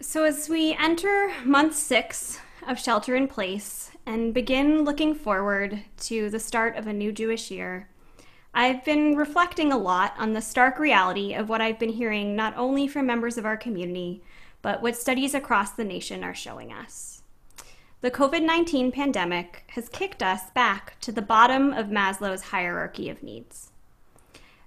So, as we enter month six of shelter in place and begin looking forward to the start of a new Jewish year, I've been reflecting a lot on the stark reality of what I've been hearing not only from members of our community, but what studies across the nation are showing us. The COVID 19 pandemic has kicked us back to the bottom of Maslow's hierarchy of needs.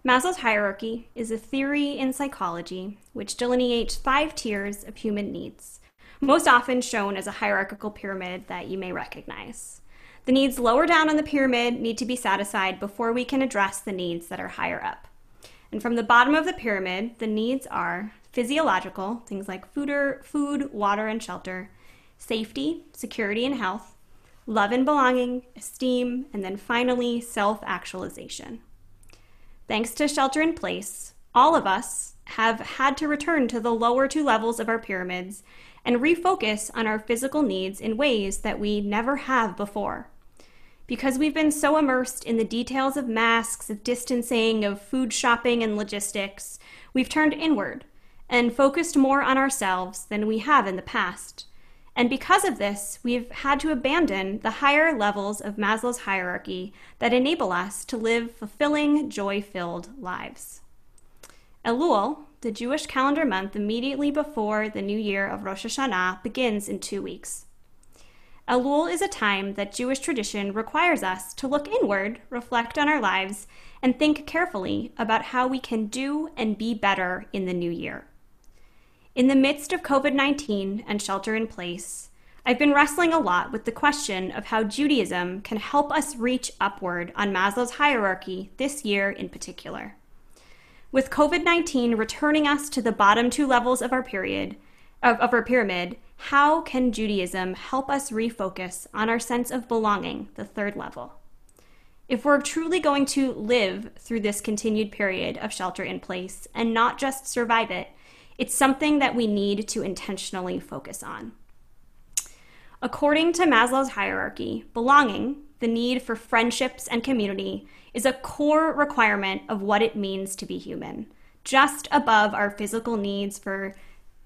Maslow's hierarchy is a theory in psychology which delineates five tiers of human needs, most often shown as a hierarchical pyramid that you may recognize. The needs lower down on the pyramid need to be satisfied before we can address the needs that are higher up. And from the bottom of the pyramid, the needs are physiological, things like food, or, food water, and shelter, safety, security, and health, love and belonging, esteem, and then finally, self actualization. Thanks to shelter in place, all of us have had to return to the lower two levels of our pyramids and refocus on our physical needs in ways that we never have before. Because we've been so immersed in the details of masks, of distancing, of food shopping, and logistics, we've turned inward and focused more on ourselves than we have in the past. And because of this, we've had to abandon the higher levels of Maslow's hierarchy that enable us to live fulfilling, joy filled lives. Elul, the Jewish calendar month immediately before the new year of Rosh Hashanah, begins in two weeks. Elul is a time that Jewish tradition requires us to look inward, reflect on our lives, and think carefully about how we can do and be better in the new year. In the midst of COVID 19 and shelter in place, I've been wrestling a lot with the question of how Judaism can help us reach upward on Maslow's hierarchy this year in particular. With COVID 19 returning us to the bottom two levels of our period, of, of our pyramid, how can Judaism help us refocus on our sense of belonging, the third level? If we're truly going to live through this continued period of shelter in place and not just survive it, it's something that we need to intentionally focus on. According to Maslow's hierarchy, belonging, the need for friendships and community, is a core requirement of what it means to be human, just above our physical needs for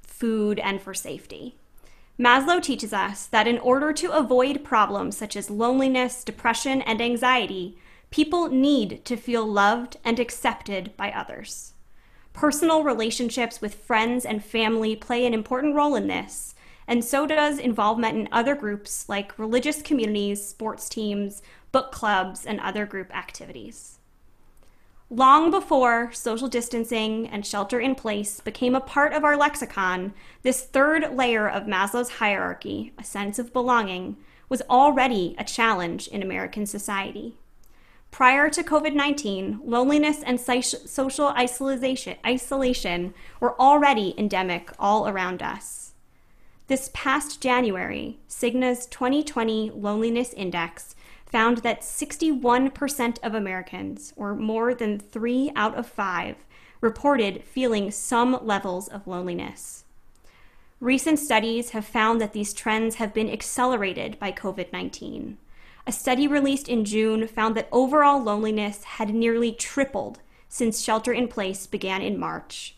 food and for safety. Maslow teaches us that in order to avoid problems such as loneliness, depression, and anxiety, people need to feel loved and accepted by others. Personal relationships with friends and family play an important role in this, and so does involvement in other groups like religious communities, sports teams, book clubs, and other group activities. Long before social distancing and shelter in place became a part of our lexicon, this third layer of Maslow's hierarchy, a sense of belonging, was already a challenge in American society. Prior to COVID 19, loneliness and social isolation, were already endemic all around us. This past January, Cigna's 2020 Loneliness Index found that 61% of Americans, or more than three out of five, reported feeling some levels of loneliness. Recent studies have found that these trends have been accelerated by COVID 19. A study released in June found that overall loneliness had nearly tripled since shelter in place began in March.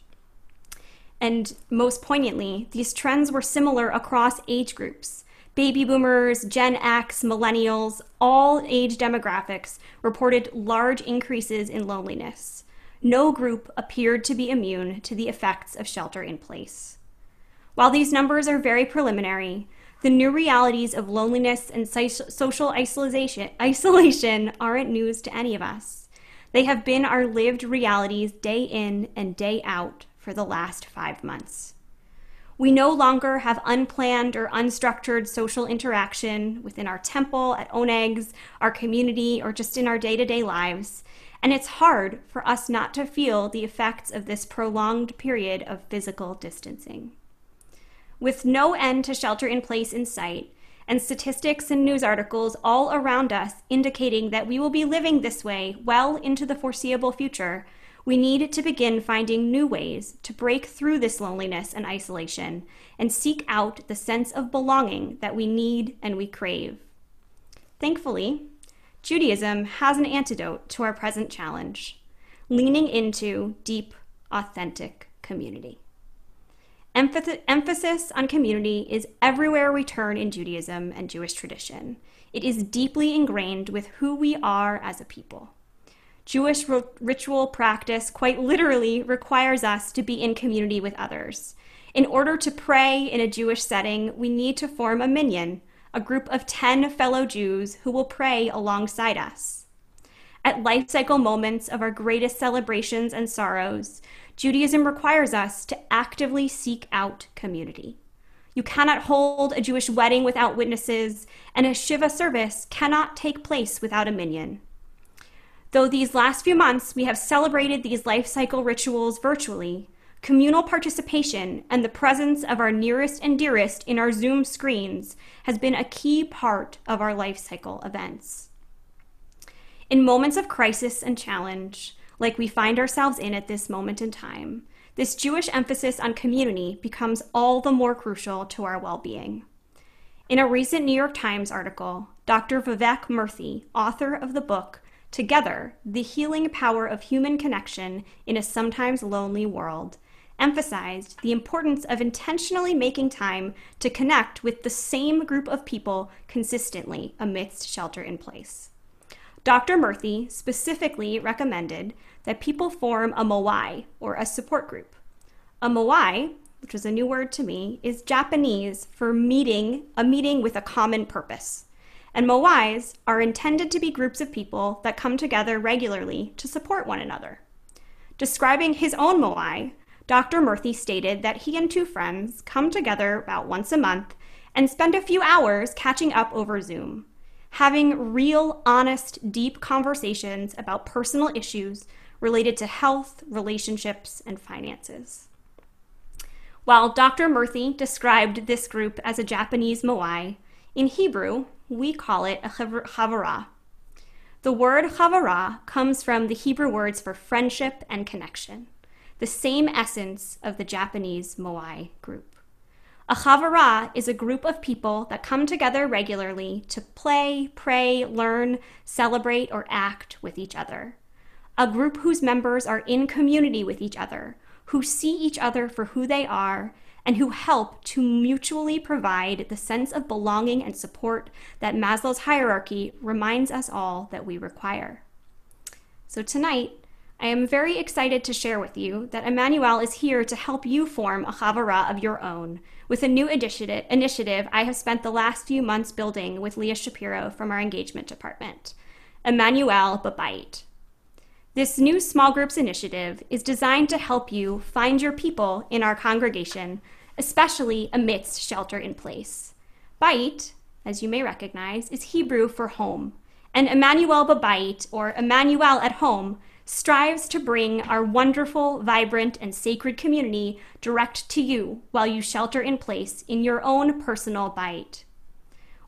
And most poignantly, these trends were similar across age groups. Baby boomers, Gen X, millennials, all age demographics reported large increases in loneliness. No group appeared to be immune to the effects of shelter in place. While these numbers are very preliminary, the new realities of loneliness and social isolation, aren't news to any of us. They have been our lived realities day in and day out for the last five months. We no longer have unplanned or unstructured social interaction within our temple, at Onegs, our community, or just in our day to day lives. And it's hard for us not to feel the effects of this prolonged period of physical distancing. With no end to shelter in place in sight, and statistics and news articles all around us indicating that we will be living this way well into the foreseeable future, we need to begin finding new ways to break through this loneliness and isolation and seek out the sense of belonging that we need and we crave. Thankfully, Judaism has an antidote to our present challenge leaning into deep, authentic community. Emphasis on community is everywhere we turn in Judaism and Jewish tradition. It is deeply ingrained with who we are as a people. Jewish ritual practice quite literally requires us to be in community with others. In order to pray in a Jewish setting, we need to form a minyan, a group of 10 fellow Jews who will pray alongside us. At life cycle moments of our greatest celebrations and sorrows, Judaism requires us to actively seek out community. You cannot hold a Jewish wedding without witnesses, and a Shiva service cannot take place without a minyan. Though these last few months we have celebrated these life cycle rituals virtually, communal participation and the presence of our nearest and dearest in our Zoom screens has been a key part of our life cycle events. In moments of crisis and challenge, like we find ourselves in at this moment in time, this Jewish emphasis on community becomes all the more crucial to our well being. In a recent New York Times article, Dr. Vivek Murthy, author of the book Together, the healing power of human connection in a sometimes lonely world, emphasized the importance of intentionally making time to connect with the same group of people consistently amidst shelter in place. Dr. Murthy specifically recommended that people form a moai, or a support group. A moai, which is a new word to me, is Japanese for meeting, a meeting with a common purpose and moais are intended to be groups of people that come together regularly to support one another. Describing his own moai, Dr. Murthy stated that he and two friends come together about once a month and spend a few hours catching up over Zoom, having real, honest, deep conversations about personal issues related to health, relationships, and finances. While Dr. Murthy described this group as a Japanese moai, in Hebrew, we call it a chavurah. The word chavurah comes from the Hebrew words for friendship and connection, the same essence of the Japanese Moai group. A chavurah is a group of people that come together regularly to play, pray, learn, celebrate, or act with each other. A group whose members are in community with each other, who see each other for who they are, and who help to mutually provide the sense of belonging and support that Maslow's hierarchy reminds us all that we require. So tonight, I am very excited to share with you that Emanu-El is here to help you form a Chavurah of your own with a new initiative I have spent the last few months building with Leah Shapiro from our engagement department, Emanu-El Babayit. This new small groups initiative is designed to help you find your people in our congregation especially amidst shelter in place. Bayit, as you may recognize, is Hebrew for home, and Emanu-El Babayit, or Emanu-El at home, strives to bring our wonderful, vibrant, and sacred community direct to you while you shelter in place in your own personal bayit.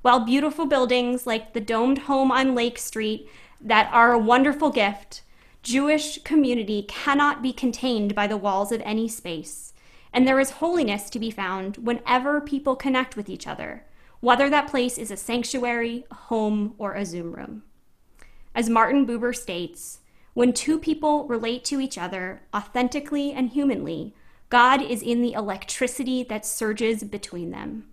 While beautiful buildings like the domed home on Lake Street that are a wonderful gift, Jewish community cannot be contained by the walls of any space. And there is holiness to be found whenever people connect with each other, whether that place is a sanctuary, a home, or a Zoom room. As Martin Buber states, when two people relate to each other authentically and humanly, God is in the electricity that surges between them.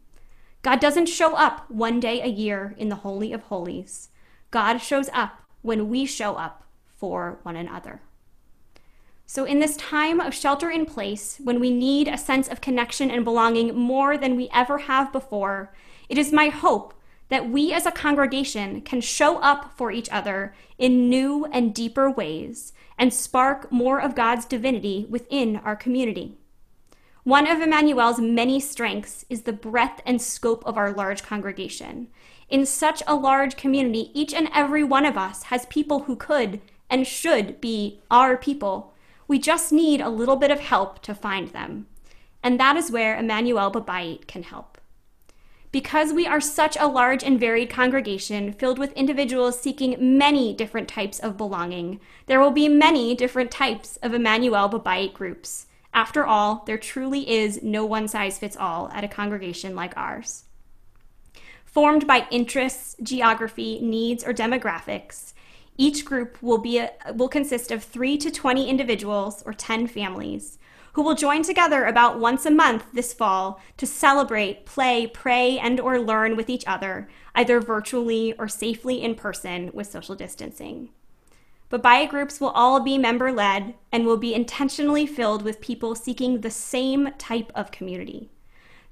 God doesn't show up one day a year in the Holy of Holies. God shows up when we show up for one another. So, in this time of shelter in place, when we need a sense of connection and belonging more than we ever have before, it is my hope that we as a congregation can show up for each other in new and deeper ways and spark more of God's divinity within our community. One of Emanu-El's many strengths is the breadth and scope of our large congregation. In such a large community, each and every one of us has people who could and should be our people we just need a little bit of help to find them. And that is where Emanu-El Babayit can help. Because we are such a large and varied congregation filled with individuals seeking many different types of belonging, there will be many different types of Emanu-El Babayit groups. After all, there truly is no one size fits all at a congregation like ours. Formed by interests, geography, needs, or demographics, each group will, be a, will consist of 3 to 20 individuals or 10 families who will join together about once a month this fall to celebrate, play, pray, and or learn with each other, either virtually or safely in person with social distancing. Babayit groups will all be member led and will be intentionally filled with people seeking the same type of community.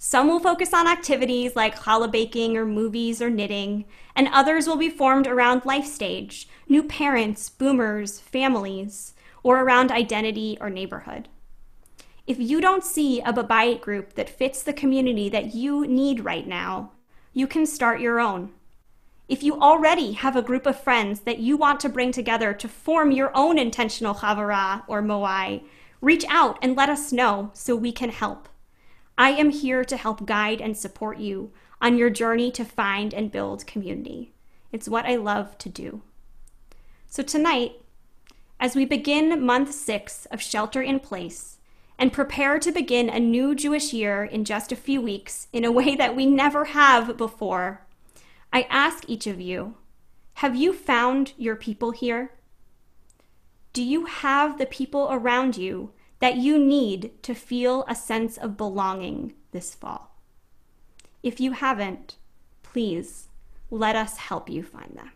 Some will focus on activities like challah baking or movies or knitting, and others will be formed around life stage, new parents, boomers, families, or around identity or neighborhood. If you don't see a Babayit group that fits the community that you need right now, you can start your own. If you already have a group of friends that you want to bring together to form your own intentional chavurah or moai, reach out and let us know so we can help. I am here to help guide and support you on your journey to find and build community. It's what I love to do. So tonight, as we begin month six of Shelter in Place, and prepare to begin a new Jewish year in just a few weeks in a way that we never have before, I ask each of you have you found your people here? Do you have the people around you that you need to feel a sense of belonging this fall? If you haven't, please let us help you find them.